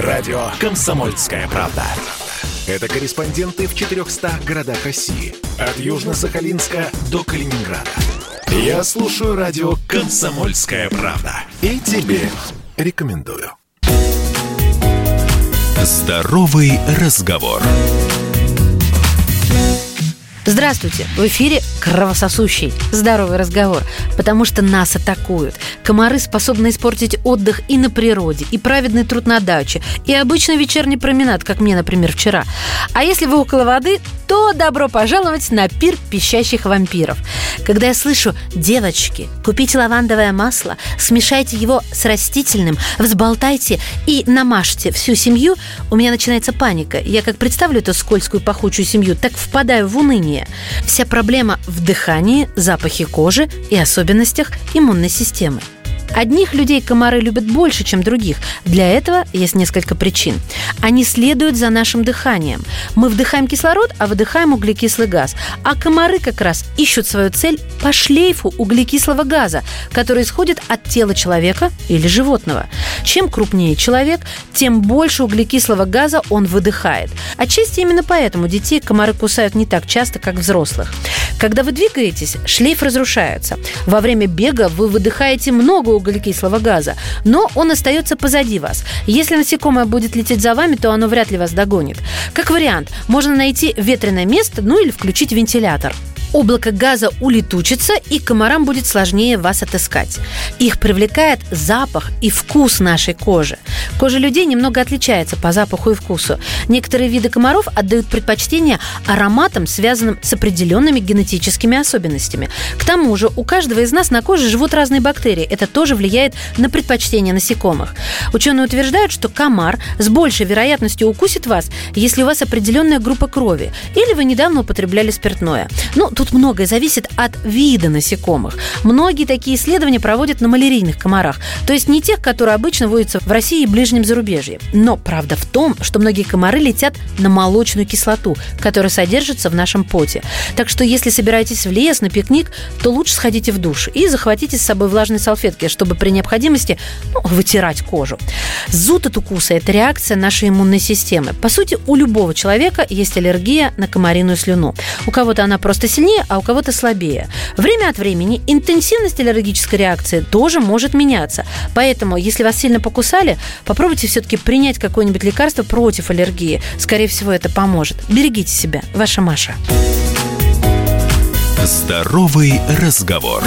Радио «Комсомольская правда». Это корреспонденты в 400 городах России. От Южно-Сахалинска до Калининграда. Я слушаю радио «Комсомольская правда». И тебе рекомендую. Здоровый разговор. Здравствуйте! В эфире кровососущий здоровый разговор, потому что нас атакуют. Комары способны испортить отдых и на природе, и праведный труд на даче, и обычный вечерний променад, как мне, например, вчера. А если вы около воды, то добро пожаловать на пир пищащих вампиров. Когда я слышу «девочки, купите лавандовое масло, смешайте его с растительным, взболтайте и намажьте всю семью», у меня начинается паника. Я как представлю эту скользкую пахучую семью, так впадаю в уныние дыхания. Вся проблема в дыхании, запахе кожи и особенностях иммунной системы. Одних людей комары любят больше, чем других. Для этого есть несколько причин. Они следуют за нашим дыханием. Мы вдыхаем кислород, а выдыхаем углекислый газ. А комары как раз ищут свою цель по шлейфу углекислого газа, который исходит от тела человека или животного. Чем крупнее человек, тем больше углекислого газа он выдыхает. Отчасти именно поэтому детей комары кусают не так часто, как взрослых. Когда вы двигаетесь, шлейф разрушается. Во время бега вы выдыхаете много углекислого газа, но он остается позади вас. Если насекомое будет лететь за вами, то оно вряд ли вас догонит. Как вариант, можно найти ветреное место, ну или включить вентилятор облако газа улетучится, и комарам будет сложнее вас отыскать. Их привлекает запах и вкус нашей кожи. Кожа людей немного отличается по запаху и вкусу. Некоторые виды комаров отдают предпочтение ароматам, связанным с определенными генетическими особенностями. К тому же у каждого из нас на коже живут разные бактерии. Это тоже влияет на предпочтение насекомых. Ученые утверждают, что комар с большей вероятностью укусит вас, если у вас определенная группа крови или вы недавно употребляли спиртное. Ну, Тут многое зависит от вида насекомых. Многие такие исследования проводят на малярийных комарах, то есть не тех, которые обычно водятся в России и ближнем зарубежье. Но правда в том, что многие комары летят на молочную кислоту, которая содержится в нашем поте. Так что если собираетесь в лес на пикник, то лучше сходите в душ и захватите с собой влажные салфетки, чтобы при необходимости ну, вытирать кожу. Зуд от укуса – это реакция нашей иммунной системы. По сути, у любого человека есть аллергия на комариную слюну. У кого-то она просто сильнее сильнее, а у кого-то слабее. Время от времени интенсивность аллергической реакции тоже может меняться. Поэтому, если вас сильно покусали, попробуйте все-таки принять какое-нибудь лекарство против аллергии. Скорее всего, это поможет. Берегите себя. Ваша Маша. Здоровый разговор.